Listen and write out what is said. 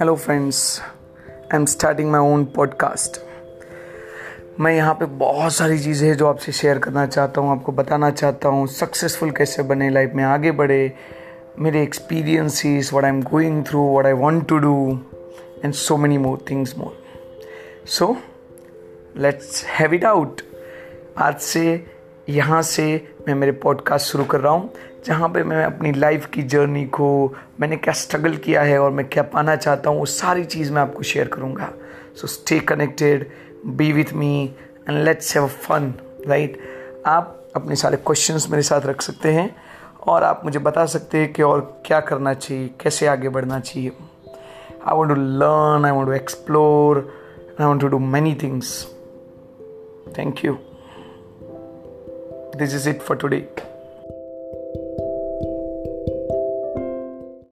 Hello friends I am starting my own podcast मैं यहाँ पे बहुत सारी चीज़ें हैं जो आपसे शेयर करना चाहता हूँ, आपको बताना चाहता हूँ सक्सेसफुल कैसे बने लाइफ में आगे बढ़े, मेरे experiences what I am going through what I want to do and so many more things more so let's have it out आज से यहाँ से मैं मेरे पॉडकास्ट शुरू कर रहा हूँ, जहाँ पे मैं अपनी लाइफ की जर्नी को मैंने क्या स्ट्रगल किया है और मैं क्या पाना चाहता हूँ, वो सारी चीज़ मैं आपको शेयर करूँगा। So stay connected be with me and let's have fun right आप अपने सारे क्वेश्चंस मेरे साथ रख सकते हैं और आप मुझे बता सकते हैं कि और क्या करना चाहिए, कैसे आगे बढ़ना चाहिए। I want to learn I want to explore I want to do many things thank you this is it for today